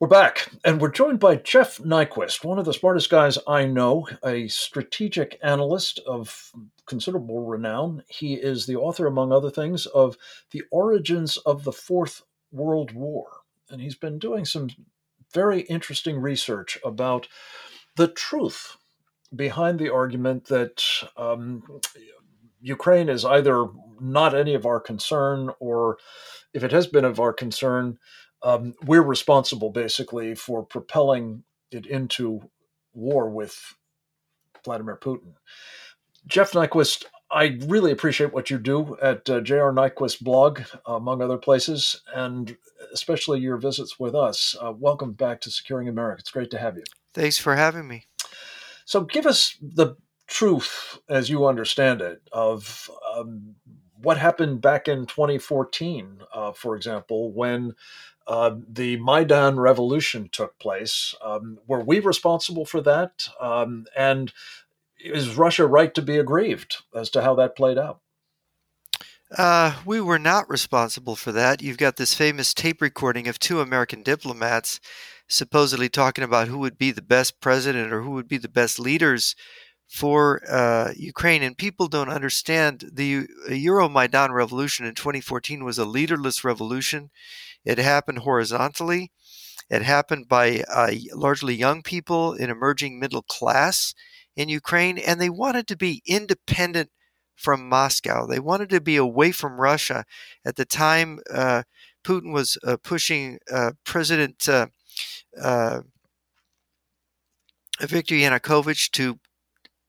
We're back, and we're joined by Jeff Nyquist, one of the smartest guys I know, a strategic analyst of considerable renown. He is the author, among other things, of The Origins of the Fourth World War. And he's been doing some very interesting research about the truth behind the argument that um, Ukraine is either not any of our concern, or if it has been of our concern, um, we're responsible basically for propelling it into war with Vladimir Putin. Jeff Nyquist, I really appreciate what you do at uh, JR Nyquist blog, among other places, and especially your visits with us. Uh, welcome back to Securing America. It's great to have you. Thanks for having me. So, give us the truth, as you understand it, of um, what happened back in 2014, uh, for example, when uh, the Maidan revolution took place. Um, were we responsible for that? Um, and is Russia right to be aggrieved as to how that played out? Uh, we were not responsible for that. You've got this famous tape recording of two American diplomats supposedly talking about who would be the best president or who would be the best leaders for uh, Ukraine. And people don't understand the Euromaidan revolution in 2014 was a leaderless revolution. It happened horizontally. It happened by uh, largely young people in emerging middle class in Ukraine, and they wanted to be independent from Moscow. They wanted to be away from Russia. At the time, uh, Putin was uh, pushing uh, President uh, uh, Viktor Yanukovych to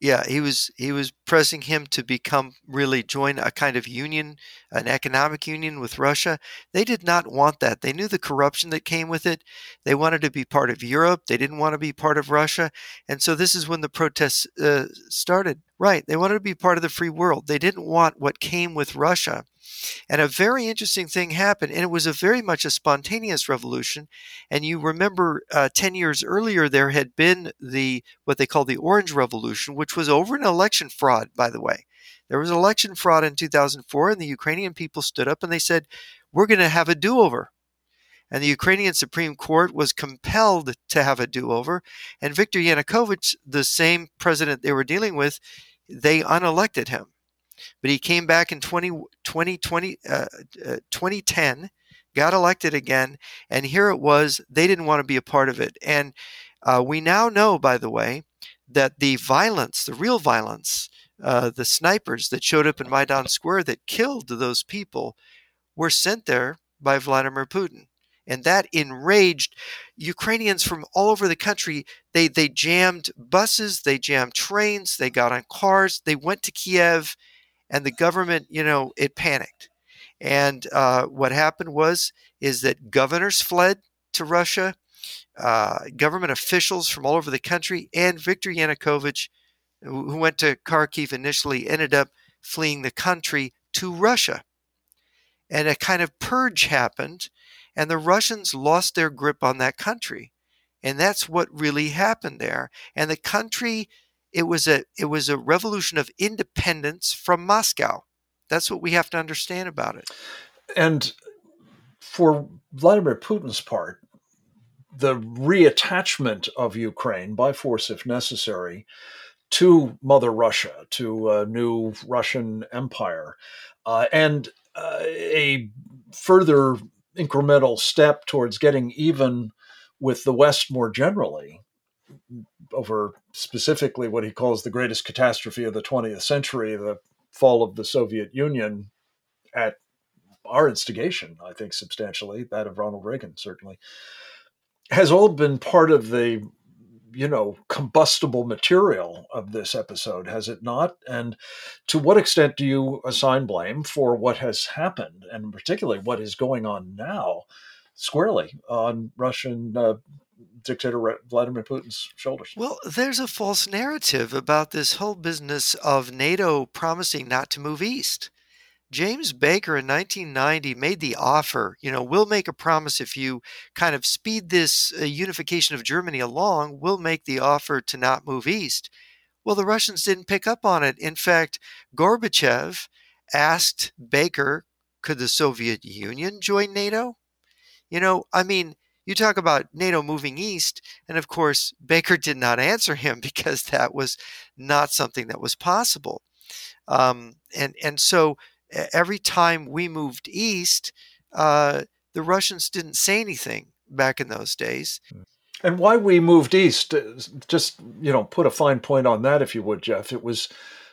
yeah, he was he was pressing him to become really join a kind of union, an economic union with Russia. They did not want that. They knew the corruption that came with it. They wanted to be part of Europe. They didn't want to be part of Russia. And so this is when the protests uh, started. Right, they wanted to be part of the free world. They didn't want what came with Russia. And a very interesting thing happened, and it was a very much a spontaneous revolution. And you remember, uh, ten years earlier, there had been the what they call the Orange Revolution, which was over an election fraud. By the way, there was election fraud in 2004, and the Ukrainian people stood up and they said, "We're going to have a do-over." And the Ukrainian Supreme Court was compelled to have a do-over. And Viktor Yanukovych, the same president they were dealing with, they unelected him. But he came back in 20, 20, uh, uh, 2010, got elected again, and here it was. They didn't want to be a part of it. And uh, we now know, by the way, that the violence, the real violence, uh, the snipers that showed up in Maidan Square that killed those people were sent there by Vladimir Putin. And that enraged Ukrainians from all over the country. They, they jammed buses, they jammed trains, they got on cars, they went to Kiev and the government, you know, it panicked. And uh, what happened was is that governors fled to Russia, uh, government officials from all over the country, and Viktor Yanukovych, who went to Kharkiv initially, ended up fleeing the country to Russia. And a kind of purge happened, and the Russians lost their grip on that country. And that's what really happened there. And the country it was a it was a revolution of independence from Moscow. That's what we have to understand about it. And for Vladimir Putin's part, the reattachment of Ukraine by force, if necessary, to Mother Russia, to a new Russian empire, uh, and uh, a further incremental step towards getting even with the West more generally over specifically what he calls the greatest catastrophe of the 20th century, the fall of the Soviet Union at our instigation, I think substantially, that of Ronald Reagan certainly, has all been part of the you know combustible material of this episode has it not? And to what extent do you assign blame for what has happened and particularly what is going on now squarely on russian uh, dictator Vladimir Putin's shoulders. Well, there's a false narrative about this whole business of NATO promising not to move east. James Baker in 1990 made the offer, you know, we'll make a promise if you kind of speed this uh, unification of Germany along, we'll make the offer to not move east. Well, the Russians didn't pick up on it. In fact, Gorbachev asked Baker, could the Soviet Union join NATO? You know, I mean, you talk about NATO moving east, and of course, Baker did not answer him because that was not something that was possible. Um, and and so every time we moved east, uh, the Russians didn't say anything back in those days. Hmm. And why we moved east, uh, just you know, put a fine point on that, if you would, Jeff. It was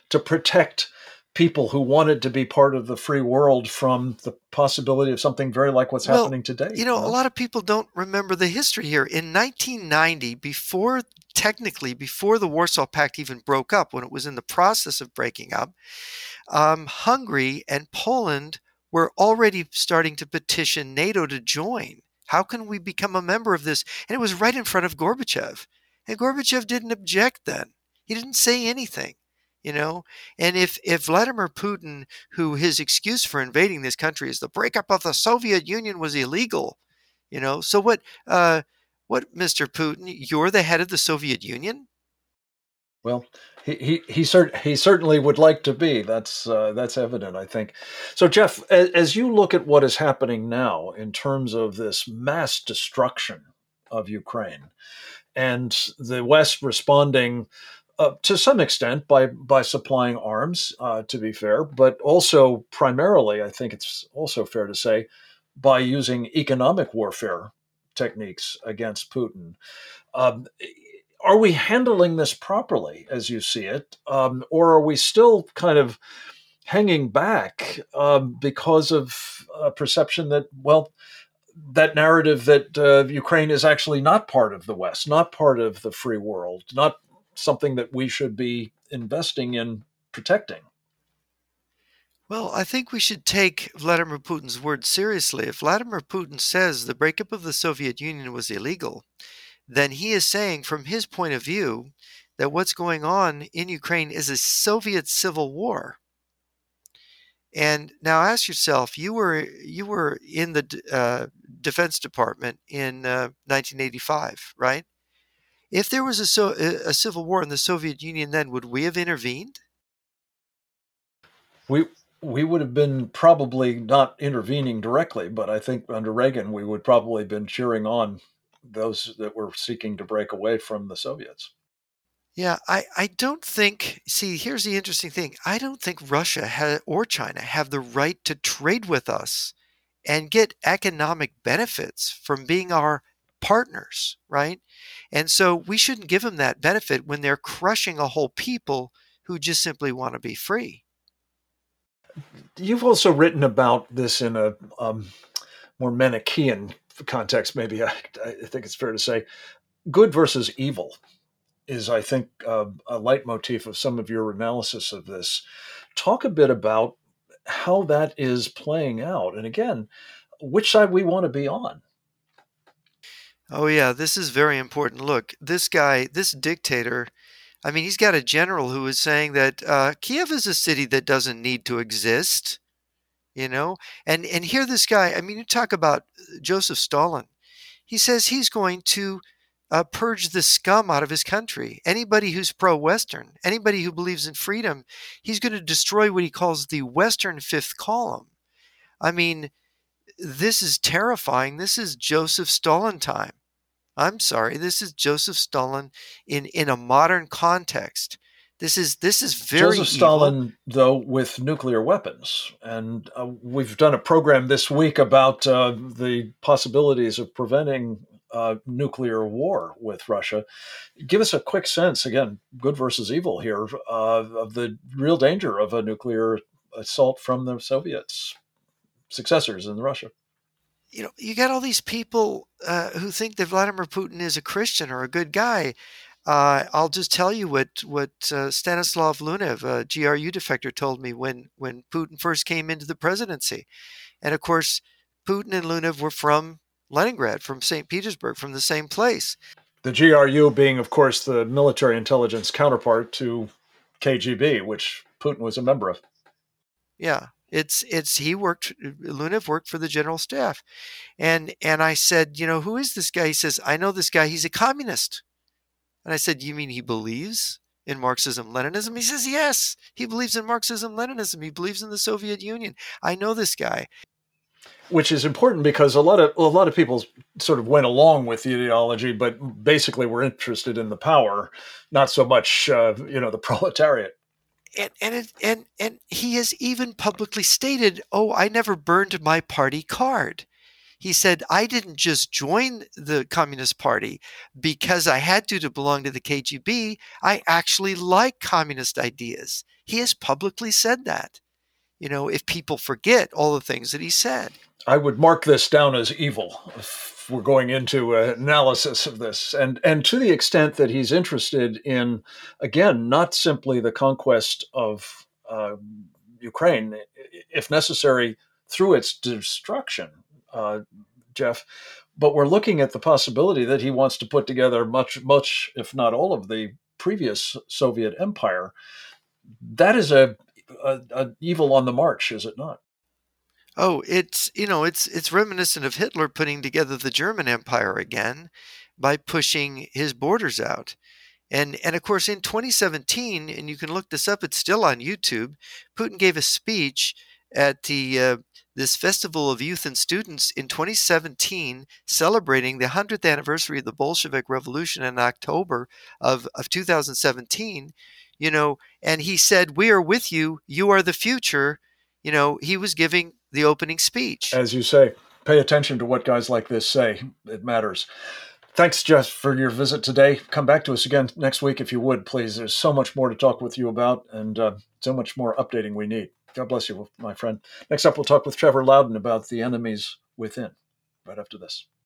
to protect people who wanted to be part of the free world from the possibility of something very like what's well, happening today. You know, a lot of people don't remember the history here. In 1990, before technically before the Warsaw Pact even broke up, when it was in the process of breaking up, um, Hungary and Poland were already starting to petition NATO to join. How can we become a member of this? And it was right in front of Gorbachev. And Gorbachev didn't object then. He didn't say anything you know? And if if vladimir putin who his excuse for invading this country is the breakup of the soviet union was illegal you know? So what uh what mr putin you're the head of the soviet union? Well he he he, cert- he certainly would like to be. That's uh, that's evident i think. So jeff as, as you look at what is happening now in terms of this mass destruction of ukraine and the west responding uh, to some extent by by supplying arms, uh, to be fair, but also primarily, I think it's also fair to say, by using economic warfare techniques against Putin. Um, are we handling this properly, as you see it, um, or are we still kind of hanging back um, because of a perception that, well, that narrative that uh, Ukraine is actually not part of the West, not part of the free world, not something that we should be investing in protecting. Well, I think we should take Vladimir Putin's word seriously. If Vladimir Putin says the breakup of the Soviet Union was illegal, then he is saying, from his point of view, that what's going on in Ukraine is a Soviet civil war. And now ask yourself, you were you were in the uh, Defense Department in uh, 1985, right? If there was a, so, a civil war in the Soviet Union then, would we have intervened? We we would have been probably not intervening directly, but I think under Reagan we would probably have been cheering on those that were seeking to break away from the Soviets. Yeah, I, I don't think. See, here's the interesting thing. I don't think Russia ha- or China have the right to trade with us and get economic benefits from being our partners, right? And so we shouldn't give them that benefit when they're crushing a whole people who just simply want to be free. You've also written about this in a um, more Manichaean context, maybe I, I, think it's fair to say. Good versus evil is, I think, uh, a leitmotif of some of your analysis of this. Talk a bit about how that is playing out. And again, which side we want to be on. Oh, yeah, this is very important. Look, this guy, this dictator, I mean, he's got a general who is saying that uh, Kiev is a city that doesn't need to exist, you know? And, and here, this guy, I mean, you talk about uh, Joseph Stalin. He says he's going to uh, purge the scum out of his country. Anybody who's pro Western, anybody who believes in freedom, he's going to destroy what he calls the Western fifth column. I mean, this is terrifying. This is Joseph Stalin time. I'm sorry, this is Joseph Stalin in in a modern context. This is this is very Joseph Stalin, though, with nuclear weapons, and uh, we've done a program this week about uh, the possibilities of preventing uh, nuclear war with Russia. Give us a quick sense, again, good versus evil here, uh, of the real danger of a nuclear assault from the Soviets successors in Russia. You know, you got all these people uh, who think that Vladimir Putin is a Christian or a good guy. Uh, I'll just tell you what what uh, Stanislav Lunev, a GRU defector, told me when when Putin first came into the presidency, and of course, Putin and Lunev were from Leningrad, from St. Petersburg, from the same place. The GRU being, of course, the military intelligence counterpart to KGB, which Putin was a member of. Yeah, it's it's he worked Lunev worked for the general staff. And and I said, you know, who is this guy? He says, I know this guy, he's a communist. And I said, You mean he believes in Marxism Leninism? He says, Yes, he believes in Marxism Leninism. He believes in the Soviet Union. I know this guy. which is important because a lot of a lot of people sort of went along with the ideology, but basically were interested in the power, not so much uh, you know the proletariat. And and and and he has even publicly stated, "Oh, I never burned my party card." He said, "I didn't just join the Communist Party because I had to to belong to the KGB. I actually like communist ideas." He has publicly said that. You know, if people forget all the things that he said. I would mark this down as evil we're going into an analysis of this. And, and to the extent that he's interested in, again, not simply the conquest of uh, Ukraine, if necessary, through its destruction, uh, Jeff, but we're looking at the possibility that he wants to put together much, much, if not all of the previous Soviet empire. That is a, a, a evil on the march, is it not? Oh, it's you know, it's it's reminiscent of Hitler putting together the German Empire again by pushing his borders out. And and of course in 2017, and you can look this up, it's still on YouTube, Putin gave a speech at the uh, this Festival of Youth and Students in 2017, celebrating the 100th anniversary of the Bolshevik Revolution in October of, of 2017. You know, and he said, "We are with you. You are the future." You know, he was giving the opening speech. As you say, pay attention to what guys like this say. It matters. Thanks, Jeff, for your visit today. Come back to us again next week if you would, please. There's so much more to talk with you about and uh, so much more updating we need. God bless you, my friend. Next up, we'll talk with Trevor Loudon about the enemies within, right after this.